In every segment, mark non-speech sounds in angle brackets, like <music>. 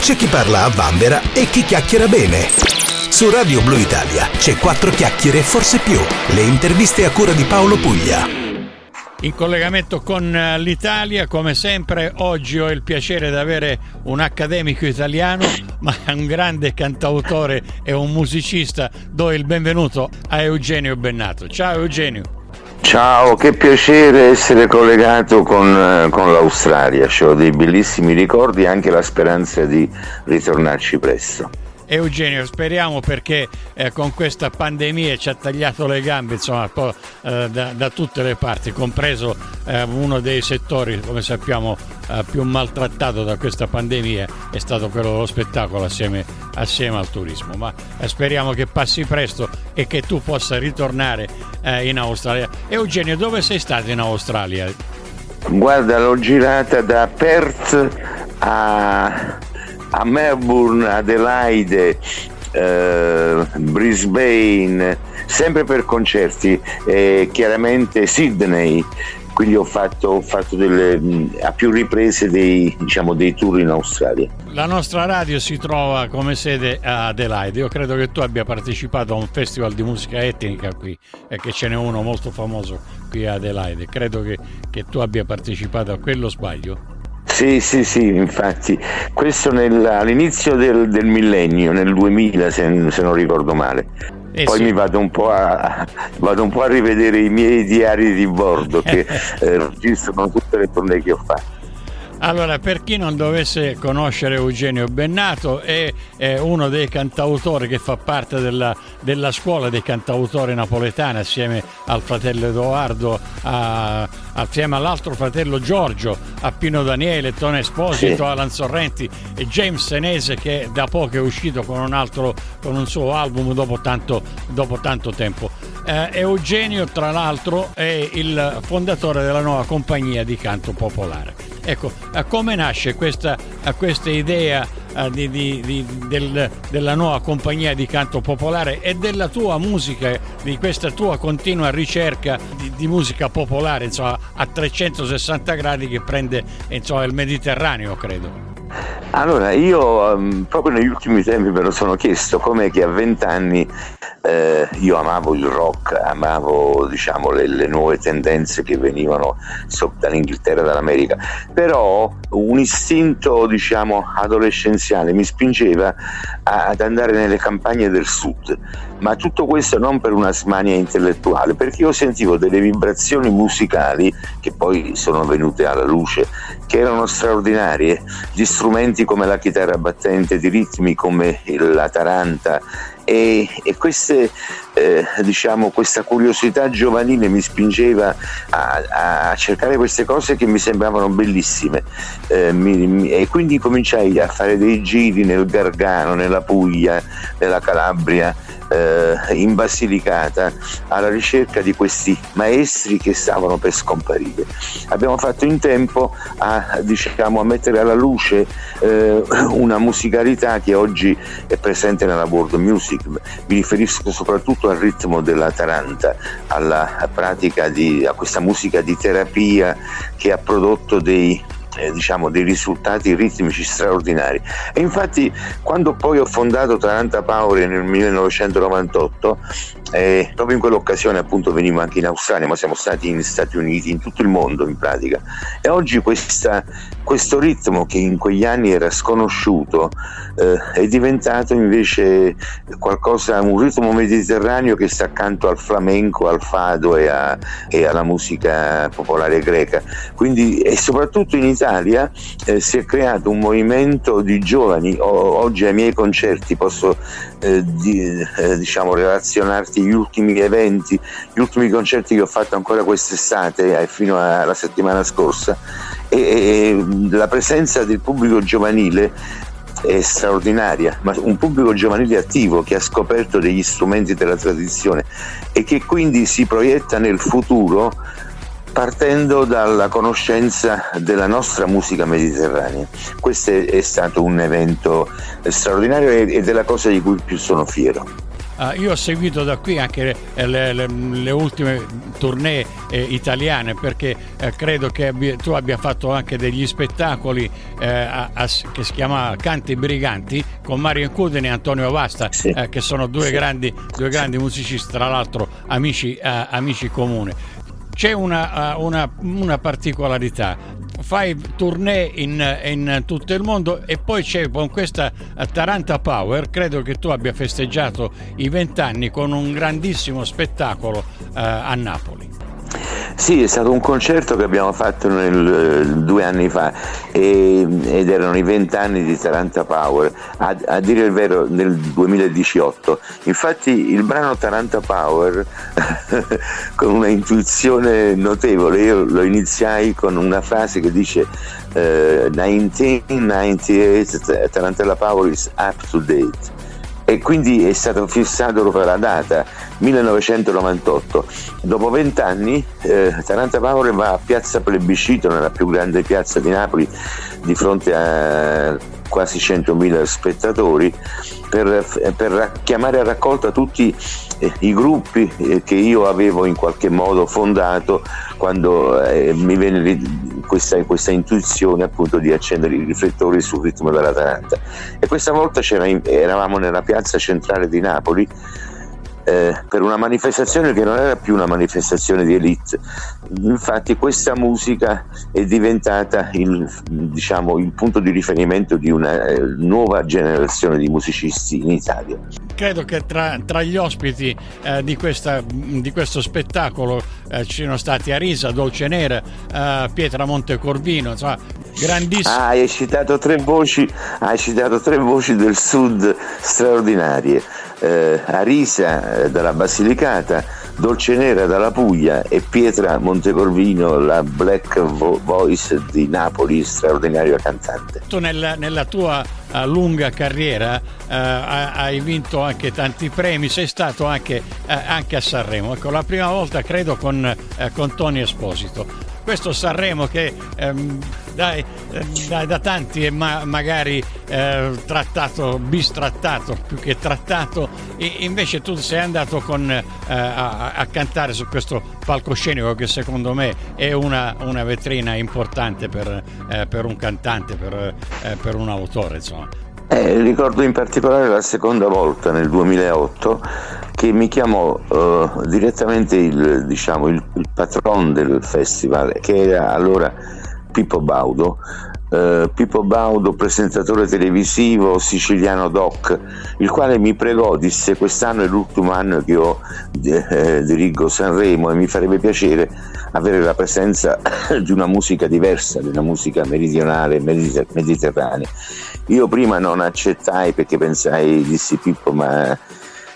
c'è chi parla a vanvera e chi chiacchiera bene. Su Radio Blue Italia c'è quattro chiacchiere forse più. Le interviste a cura di Paolo Puglia. In collegamento con eh, l'Italia, come sempre, oggi ho il piacere di avere un accademico italiano, ma un grande cantautore e un musicista. Do il benvenuto a Eugenio Bennato. Ciao Eugenio. Ciao, che piacere essere collegato con, eh, con l'Australia, ho dei bellissimi ricordi e anche la speranza di ritornarci presto. Eugenio, speriamo perché eh, con questa pandemia ci ha tagliato le gambe insomma, eh, da, da, tutte le parti, compreso eh, uno dei settori, come sappiamo, eh, più maltrattato da questa pandemia è stato quello dello spettacolo assieme, assieme al turismo. Ma eh, speriamo che passi presto e che tu possa ritornare eh, in Australia. Eugenio, dove sei stato in Australia? Guarda, l'ho girata da Perth a a Melbourne, Adelaide, eh, Brisbane, sempre per concerti, eh, chiaramente Sydney, quindi ho fatto, ho fatto delle, a più riprese dei, diciamo, dei, tour in Australia. La nostra radio si trova come sede a Adelaide. Io credo che tu abbia partecipato a un festival di musica etnica qui e che ce n'è uno molto famoso qui a Adelaide. Credo che, che tu abbia partecipato a quello sbaglio. Sì, sì, sì, infatti, questo nel, all'inizio del, del, millennio, nel 2000 se, se non ricordo male. Eh Poi sì. mi vado un, a, vado un, po a, rivedere i miei diari di bordo che <laughs> eh, registrano tutte le tournée che ho fatto. Allora, per chi non dovesse conoscere Eugenio Bennato, è, è uno dei cantautori che fa parte della, della, scuola dei cantautori napoletani assieme al fratello Edoardo, a, assieme all'altro fratello Giorgio, a Pino Daniele, Tone Esposito. Alan Sorrenti e James Senese che da poco è uscito con un, altro, con un suo album dopo tanto, dopo tanto tempo. Eh, Eugenio, tra l'altro, è il fondatore della nuova compagnia di canto popolare. Ecco, come nasce questa, questa idea di, di, di, del, della nuova compagnia di canto popolare e della tua musica, di questa tua continua ricerca di, musica popolare insomma, a 360 gradi che prende insomma, il Mediterraneo, credo? Allora, io um, proprio negli ultimi tempi me lo sono chiesto, come che a vent'anni eh, io amavo il rock, amavo diciamo, le, le, nuove tendenze che venivano so, dall'Inghilterra, dall'America, però un istinto diciamo, adolescenziale mi spingeva a, ad andare nelle campagne del sud, ma tutto questo non per una smania intellettuale, perché io sentivo delle vibrazioni musicali che poi sono venute alla luce, che erano straordinarie, gli strumenti come la chitarra battente, di ritmi come la taranta. E, e queste, eh, diciamo, questa curiosità giovanile mi spingeva a, a, cercare queste cose che mi sembravano bellissime. Eh, mi, mi, e quindi cominciai a fare dei giri nel Gargano, nella Puglia, nella Calabria eh, in Basilicata alla ricerca di questi maestri che stavano per scomparire. Abbiamo fatto in tempo a, diciamo, a mettere alla luce eh, una musicalità che oggi è presente nella world music. Mi riferisco soprattutto al ritmo della taranta, alla pratica di a questa musica di terapia che ha prodotto dei eh, diciamo, dei risultati ritmici straordinari. E infatti quando poi ho fondato Taranta Power nel 1998, eh, proprio in quell'occasione appunto venivo anche in Australia, ma siamo stati negli Stati Uniti, in tutto il mondo in pratica. E oggi questa, questo ritmo che in quegli anni era sconosciuto eh, è diventato invece qualcosa, un ritmo mediterraneo che sta accanto al flamenco, al fado e, a, e alla musica popolare greca. Quindi, e soprattutto in Italia eh, si è creato un movimento di giovani, o, oggi ai miei concerti posso eh, di, eh, diciamo, relazionarti gli ultimi eventi, gli ultimi concerti che ho fatto ancora quest'estate eh, fino alla settimana scorsa. E, e la presenza del pubblico giovanile è straordinaria, ma un pubblico giovanile attivo che ha scoperto degli strumenti della tradizione e che quindi si proietta nel futuro partendo dalla conoscenza della nostra musica mediterranea. Questo è stato un evento straordinario ed è la cosa di cui più sono fiero. Uh, io ho seguito da qui anche le, le, le ultime tournée eh, italiane perché eh, credo che abbia, tu abbia fatto anche degli spettacoli eh, a, a, che si chiama Canti Briganti con Mario Incudine e Antonio Vasta sì. Eh, che sono due, sì. grandi, due grandi musicisti tra l'altro amici, eh, amici comuni c'è una, una, una, particolarità fai tournée in, in, tutto il mondo e poi c'è con questa Taranta Power, credo che tu abbia festeggiato i vent'anni con un grandissimo spettacolo uh, a Napoli. Sì, è stato un concerto che abbiamo fatto nel, due anni fa e, ed erano i vent'anni di Taranta Power, a, a, dire il vero nel 2018. Infatti il brano Taranta Power, <laughs> con una intuizione notevole, io lo iniziai con una frase che dice uh, 1998 Tarantella Power is up to date e quindi è stato fissato per la data 1998. Dopo vent'anni eh, Taranta Power va a Piazza Plebiscito, nella più grande piazza di Napoli, di fronte a quasi 100.000 spettatori, per, per chiamare a raccolta tutti eh, i gruppi eh, che io avevo in qualche modo fondato quando eh, mi venne questa, questa, intuizione appunto di accendere i riflettori sul ritmo della Taranta. E questa volta eravamo nella piazza centrale di Napoli eh, per una manifestazione che non era più una manifestazione di elite. Infatti questa musica è diventata il, diciamo, il punto di riferimento di una eh, nuova generazione di musicisti in Italia. Credo che tra, tra gli ospiti eh, di, questa, di, questo spettacolo eh, ci siano stati Arisa, Dolce Nera, eh, Pietra Montecorvino, insomma, grandissimi. Ah, hai citato tre voci, hai citato tre voci del sud straordinarie eh, Arisa eh, dalla Basilicata, Dolce Nera dalla Puglia e Pietra Montecorvino, la black vo- voice di Napoli, straordinaria cantante. Tu nella, nella tua uh, lunga carriera uh, hai vinto anche tanti premi, sei stato anche, uh, anche a Sanremo, ecco la prima volta credo con, con Tony Esposito questo Sanremo che ehm, dai, dai, da tanti è ma, magari eh, trattato, bistrattato più che trattato, e invece tu sei andato con, eh, a, a, cantare su questo palcoscenico che secondo me è una, una vetrina importante per, eh, per, un cantante, per, eh, per un autore. Insomma. Eh, ricordo in particolare la seconda volta nel 2008 che mi chiamò uh, direttamente il, diciamo, il, il patron del festival che era allora Pippo Baudo Uh, Pippo Baudo, presentatore televisivo siciliano doc, il quale mi pregò, disse quest'anno è l'ultimo anno che io eh, dirigo Sanremo e mi farebbe piacere avere la presenza <coughs> di una musica diversa, di una musica meridionale, mediter- mediterranea. Io prima non accettai perché pensai, dissi Pippo, ma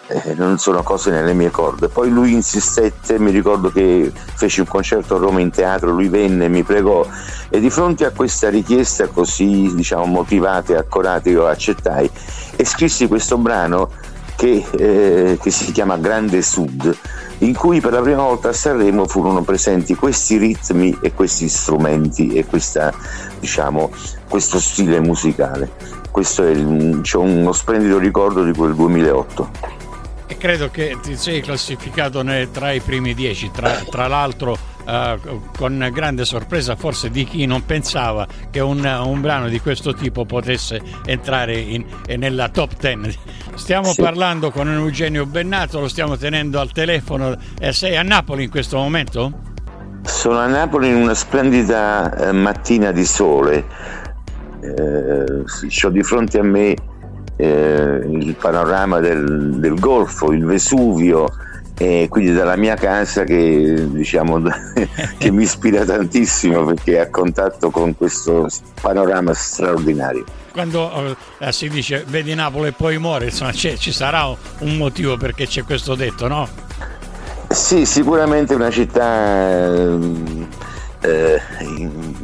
eh, non sono cose nelle mie corde. Poi lui insistette, mi ricordo che feci un concerto a Roma in teatro, lui venne, mi pregò e di fronte a questa richiesta così diciamo motivata e accorata io accettai e scrissi questo brano che, eh, che, si chiama Grande Sud, in cui per la prima volta a Sanremo furono presenti questi ritmi e questi strumenti e questa, diciamo, questo stile musicale. Questo è il, c'è uno splendido ricordo di quel 2008 e credo che ti sei classificato tra i primi dieci, tra, tra l'altro uh, con grande sorpresa forse di chi non pensava che un, un brano di questo tipo potesse entrare in, nella top ten. Stiamo sì. parlando con Eugenio Bennato, lo stiamo tenendo al telefono, eh, sei a Napoli in questo momento? Sono a Napoli in una splendida eh, mattina di sole, eh, ho di fronte a me eh, il panorama del, del, Golfo, il Vesuvio, e quindi dalla mia casa che, diciamo, <laughs> che mi ispira tantissimo perché è a contatto con questo panorama straordinario. Quando eh, si dice vedi Napoli e poi muore, insomma ci sarà un motivo perché c'è questo detto, no? Sì, sicuramente una città eh,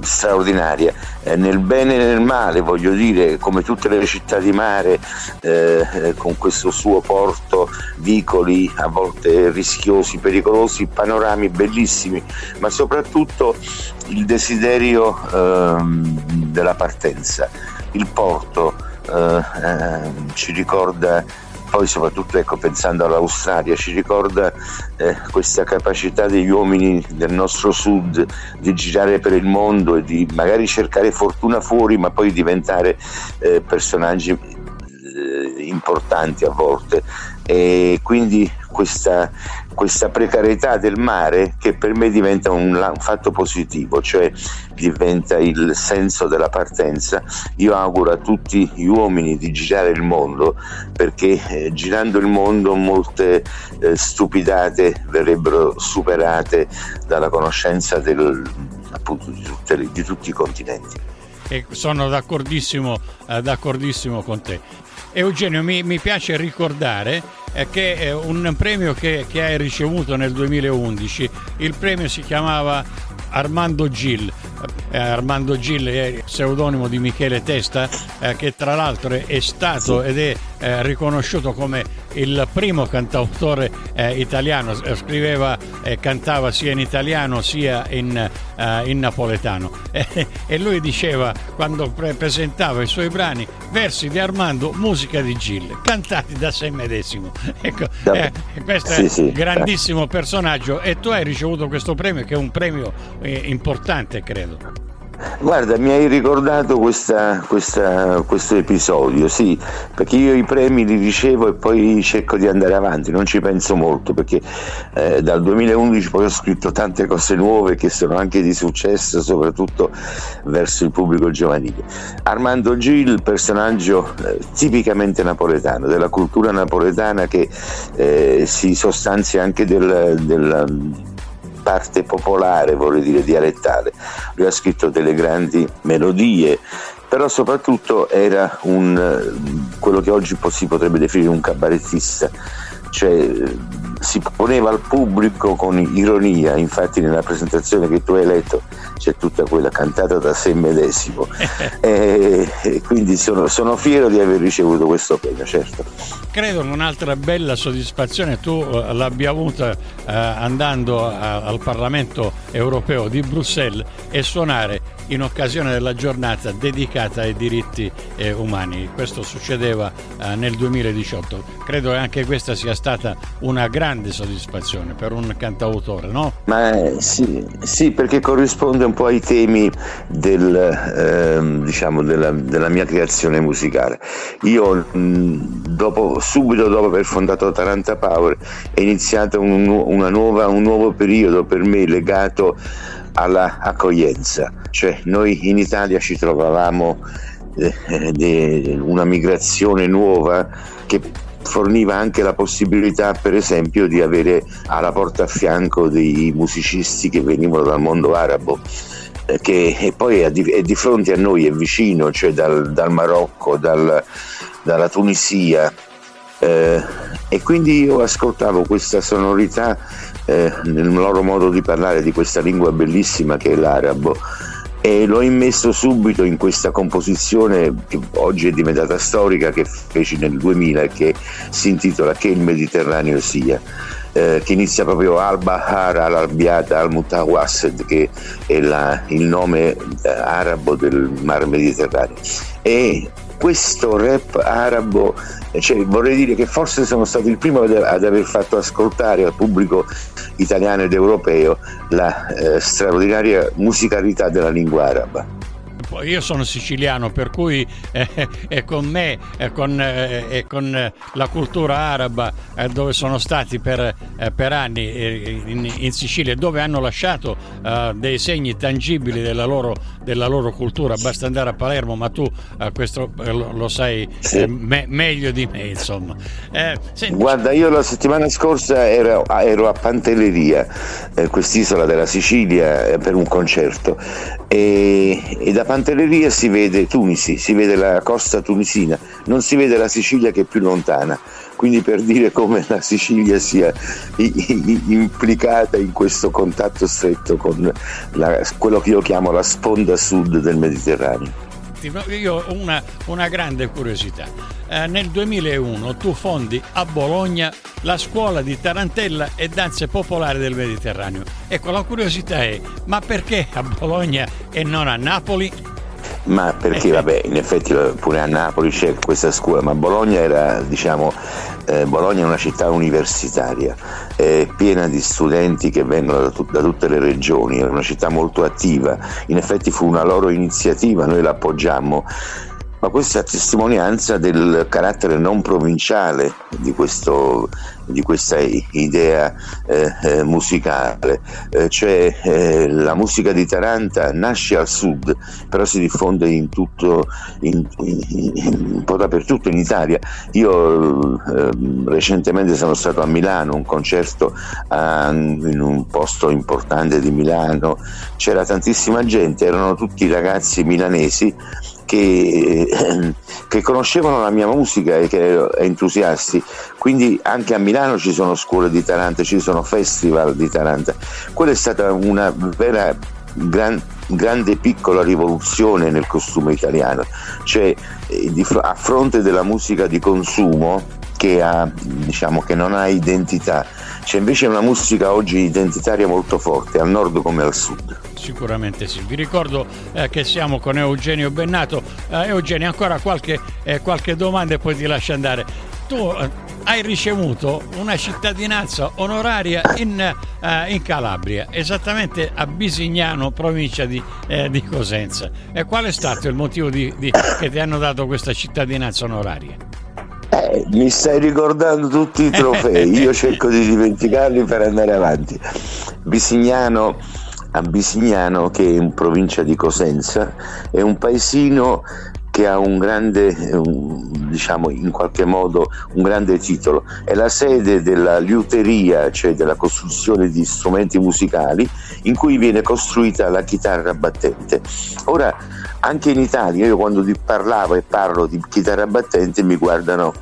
straordinaria, eh, nel bene e nel male, voglio dire, come tutte le città di mare, eh, eh, con questo suo porto, vicoli a volte rischiosi, pericolosi, panorami bellissimi, ma soprattutto il desiderio ehm, della partenza. Il porto eh, ehm, ci ricorda poi soprattutto ecco, pensando all'Australia ci ricorda eh, questa capacità degli uomini del nostro sud di girare per il mondo e di magari cercare fortuna fuori ma poi diventare eh, personaggi eh, importanti a volte e quindi questa, questa, precarietà del mare che per me diventa un, un, fatto positivo, cioè diventa il senso della partenza. Io auguro a tutti gli uomini di girare il mondo perché eh, girando il mondo molte eh, stupidate verrebbero superate dalla conoscenza del, appunto, di, tutte, di tutti i continenti. E sono d'accordissimo, eh, d'accordissimo con te. Eugenio, mi, mi piace ricordare eh, che è un premio che, che hai ricevuto nel 2011. Il premio si chiamava Armando Gil. Eh, Armando Gil è pseudonimo di Michele Testa, eh, che tra l'altro è stato ed è eh, riconosciuto come il primo cantautore eh, italiano, eh, scriveva e cantava sia in italiano sia in, eh, in napoletano. <laughs> e lui diceva, quando pre- presentava i suoi brani, versi di Armando, musica di Gil, cantati da sé medesimo. <laughs> ecco, questo sì, è un sì. grandissimo personaggio e tu hai ricevuto questo premio che è un premio importante, credo. Guarda, mi hai ricordato questa, questa, questo episodio, sì, perché io i premi li ricevo e poi cerco di andare avanti, non ci penso molto perché eh, dal 2011 poi ho scritto tante cose nuove che sono anche di successo, soprattutto verso il pubblico giovanile. Armando Gil, personaggio eh, tipicamente napoletano, della cultura napoletana che eh, si sostanzia anche del, del parte popolare, vorrei dire dialettale. Lui ha scritto delle grandi melodie, però soprattutto era un, quello che oggi si potrebbe definire un cabarettista, cioè si poneva al pubblico con ironia, infatti nella presentazione che tu hai letto c'è tutta quella cantata da sé medesimo <laughs> e, e, quindi sono, sono, fiero di aver ricevuto questo premio, certo. Credo che un'altra bella soddisfazione tu uh, l'abbia avuta uh, andando a, al Parlamento europeo di Bruxelles e suonare in occasione della giornata dedicata ai diritti eh, umani. Questo succedeva eh, nel 2018. Credo che anche questa sia stata una grande soddisfazione per un cantautore, no? Ma eh, sì, sì, perché corrisponde un po' ai temi del, eh, diciamo della, della, mia creazione musicale. Io dopo, subito dopo aver fondato Taranta Power è iniziato un, nuova, un nuovo periodo per me legato alla accoglienza, cioè noi in Italia ci trovavamo eh, una migrazione nuova che forniva anche la possibilità per esempio di avere alla porta a fianco dei musicisti che venivano dal mondo arabo eh, che poi è di, è di, fronte a noi, è vicino, cioè dal, dal Marocco, dal, dalla Tunisia. Eh, e quindi io ascoltavo questa sonorità eh, nel loro modo di parlare di questa lingua bellissima che è l'arabo e l'ho immesso subito in questa composizione che oggi è diventata storica che feci nel 2000 e che si intitola Che il Mediterraneo sia eh, che inizia proprio Al-Bahar al-Arbiata al-Mutawasset che è la, il nome eh, arabo del mar Mediterraneo. E questo rap arabo, cioè, vorrei dire che forse sono stato il primo ad aver fatto ascoltare al pubblico italiano ed europeo la eh, straordinaria musicalità della lingua araba io sono siciliano, per cui eh, è con me e con, eh, con, la cultura araba eh, dove sono stati per, eh, per anni eh, in, in, Sicilia, dove hanno lasciato eh, dei segni tangibili della loro, della loro, cultura. Basta andare a Palermo, ma tu questo lo, lo sai me, meglio di me. Insomma. Guarda, io la settimana scorsa ero, ero a Pantelleria, quest'isola della Sicilia, per un concerto e, e da Pantelleria si vede Tunisi, si vede la costa tunisina, non si vede la Sicilia che è più lontana, quindi per dire come la Sicilia sia implicata in questo contatto stretto con la, quello che io chiamo la sponda sud del Mediterraneo io ho una, una grande curiosità. Eh, nel 2001 tu fondi a Bologna la scuola di tarantella e danze popolari del Mediterraneo. Ecco, la curiosità è, ma perché a Bologna e non a Napoli? Ma perché, eh vabbè, in effetti pure a Napoli c'è questa scuola, ma Bologna era, diciamo, eh, Bologna è una città universitaria, è piena di studenti che vengono da, tut- da, tutte le regioni, è una città molto attiva, in effetti fu una loro iniziativa, noi la appoggiammo ma questa è testimonianza del carattere non provinciale di, questo, di questa idea eh, eh, musicale, eh, cioè eh, la musica di Taranta nasce al sud, però si diffonde in tutto, in, in, un po' dappertutto in Italia. Io ehm, recentemente sono stato a Milano, un concerto a, in un posto importante di Milano, c'era tantissima gente, erano tutti ragazzi milanesi che, <clears throat> che, conoscevano la mia musica e che erano entusiasti. Quindi anche a Milano ci sono scuole di Taranta, ci sono festival di Taranta. Quella è stata una vera gran, grande piccola rivoluzione nel costume italiano, cioè eh, a fronte della musica di consumo che, ha, diciamo, che non ha identità, c'è invece una musica oggi identitaria molto forte, al nord come al sud. Sicuramente sì. Vi ricordo eh, che siamo con Eugenio Bennato. Eh, Eugenio, ancora qualche, eh, qualche, domanda e poi ti lascio andare. Tu eh, hai ricevuto una cittadinanza onoraria in, eh, in, Calabria, esattamente a Bisignano, provincia di, eh, di Cosenza. E qual è stato il motivo di, di, che ti hanno dato questa cittadinanza onoraria? Eh, mi stai ricordando tutti i trofei, <laughs> io cerco di dimenticarli per andare avanti. Bisignano a Bisignano, che è in provincia di Cosenza, è un paesino che ha un grande, diciamo in qualche modo, un grande titolo. È la sede della liuteria, cioè della costruzione di strumenti musicali, in cui viene costruita la chitarra battente. Ora, anche in Italia, io quando parlavo e parlo di chitarra battente mi guardano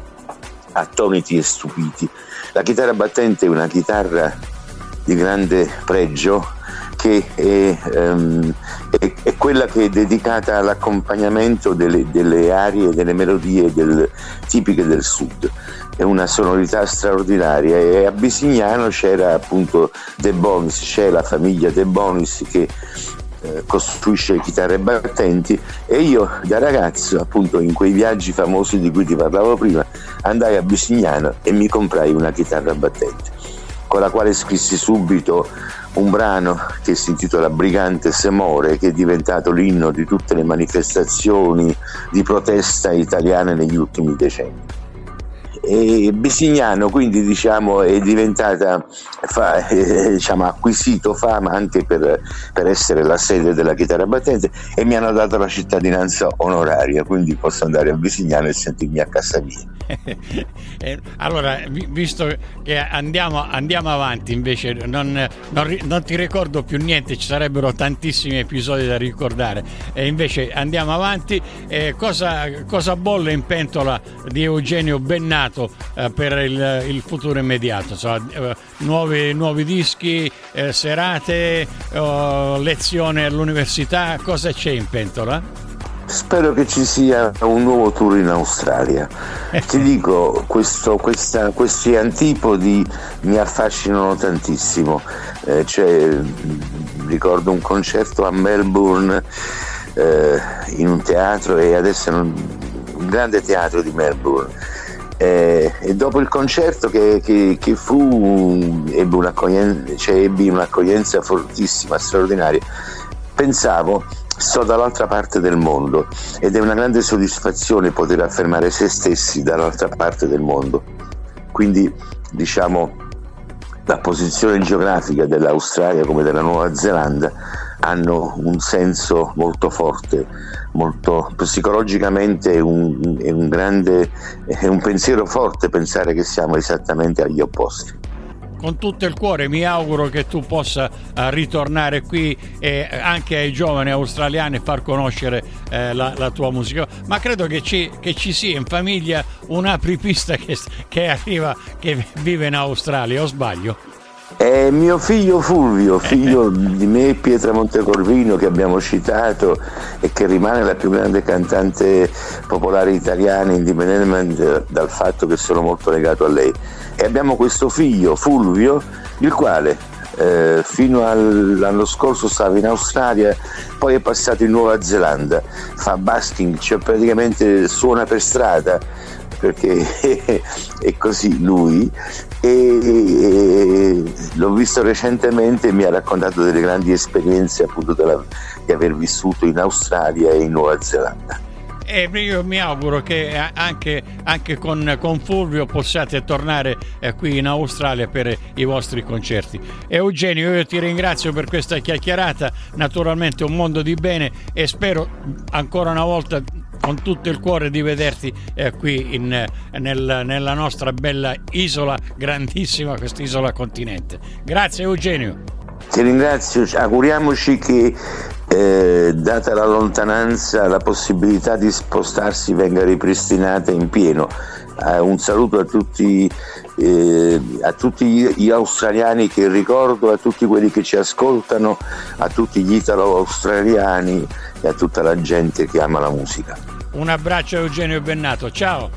attoniti e stupiti. La chitarra battente è una chitarra di grande pregio che è, um, è, è, quella che è dedicata all'accompagnamento delle, delle arie, delle melodie del, tipiche del sud. È una sonorità straordinaria e a Bisignano c'era appunto De Bonis, c'è la famiglia De Bonis che eh, costruisce chitarre battenti e io da ragazzo appunto in quei viaggi famosi di cui ti parlavo prima andai a Bisignano e mi comprai una chitarra battente con la quale scrissi subito un brano che si intitola Brigante Semore, che è diventato l'inno di tutte le manifestazioni di protesta italiane negli ultimi decenni. E Bisignano quindi diciamo, è diventata, fa, <laughs> eh, diciamo, acquisito fama anche per, per, essere la sede della chitarra battente e mi hanno dato la cittadinanza onoraria, quindi posso andare a Bisignano e sentirmi a casa mia. <laughs> Eh, allora, visto che andiamo, andiamo avanti, invece non, non, non, ti ricordo più niente, ci sarebbero tantissimi episodi da ricordare. E invece andiamo avanti. Eh, cosa, cosa, bolle in pentola di Eugenio Bennato eh, per il, il, futuro immediato? Cioè, nuovi, nuovi, dischi, eh, serate, oh, lezioni all'università, cosa c'è in pentola? Spero che ci sia un nuovo tour in Australia. Ti dico, questo, questa, questi antipodi mi affascinano tantissimo. Eh, cioè, ricordo un concerto a Melbourne eh, in un teatro e adesso un, un grande teatro di Melbourne. Eh, e dopo il concerto che, che, che fu ebbi un'accoglienza, cioè, ebbi un'accoglienza fortissima, straordinaria, pensavo sto dall'altra parte del mondo ed è una grande soddisfazione poter affermare se stessi dall'altra parte del mondo. Quindi diciamo la posizione geografica dell'Australia come della Nuova Zelanda hanno un senso molto forte, molto psicologicamente è un, è un grande è un pensiero forte pensare che siamo esattamente agli opposti con tutto il cuore mi auguro che tu possa uh, ritornare qui e anche ai giovani australiani far conoscere uh, la, la, tua musica. Ma credo che ci, che ci, sia in famiglia un apripista che, che arriva, che vive in Australia, o sbaglio? È mio figlio Fulvio, figlio di me e Pietra Montecorvino che abbiamo citato e che rimane la più grande cantante popolare italiana indipendentemente dal fatto che sono molto legato a lei. E abbiamo questo figlio Fulvio, il quale eh, fino all'anno scorso stava in Australia, poi è passato in Nuova Zelanda, fa basking, cioè praticamente suona per strada perché <laughs> è così lui. E, l'ho visto recentemente e mi ha raccontato delle grandi esperienze appunto della, di aver vissuto in Australia e in Nuova Zelanda. E io mi auguro che anche, anche con, con, Fulvio possiate tornare eh, qui in Australia per i vostri concerti. Eugenio, io ti ringrazio per questa chiacchierata, naturalmente un mondo di bene e spero ancora una volta con tutto il cuore di vederti eh, qui in, nel, nella nostra bella isola, grandissima quest'isola continente. Grazie Eugenio. Ti ringrazio, auguriamoci che eh, data la lontananza la possibilità di spostarsi venga ripristinata in pieno. Eh, un saluto a tutti, eh, a tutti gli australiani che ricordo, a tutti quelli che ci ascoltano, a tutti gli italo-australiani e a tutta la gente che ama la musica. Un abbraccio a Eugenio Bennato, ciao!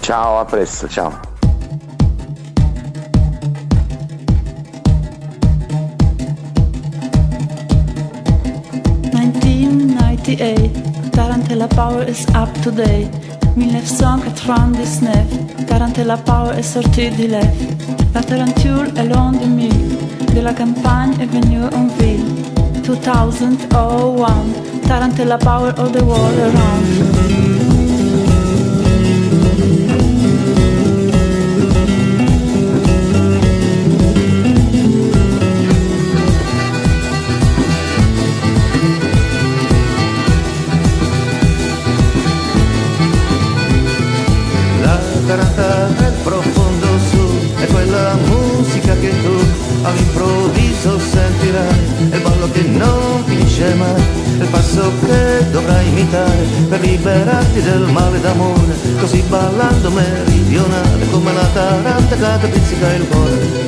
Ciao, a presto, ciao! 1998, Tarantella Power is up to date. 1999, Tarantella Power est sortie du left. La tarentule est loin de mille, de la campagne est venue en ville. 2001, Tarantella Power all the world around. del male d'amore, così ballando meridionale come la taranta che pizzica il cuore.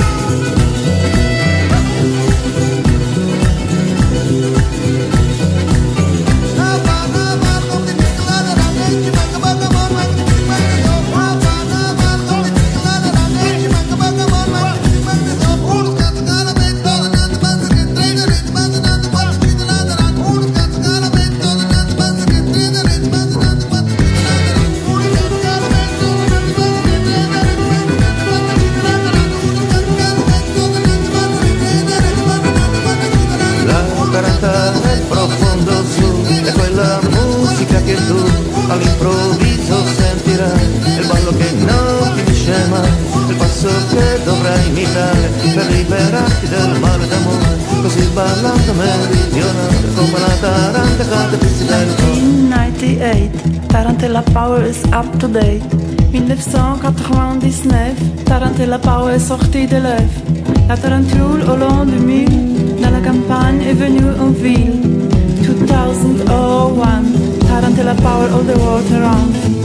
la Power est sortie de l'œuf. La tarentule au long du mur, dans la campagne est venue en ville. 2001, Tarantella Power all the world around.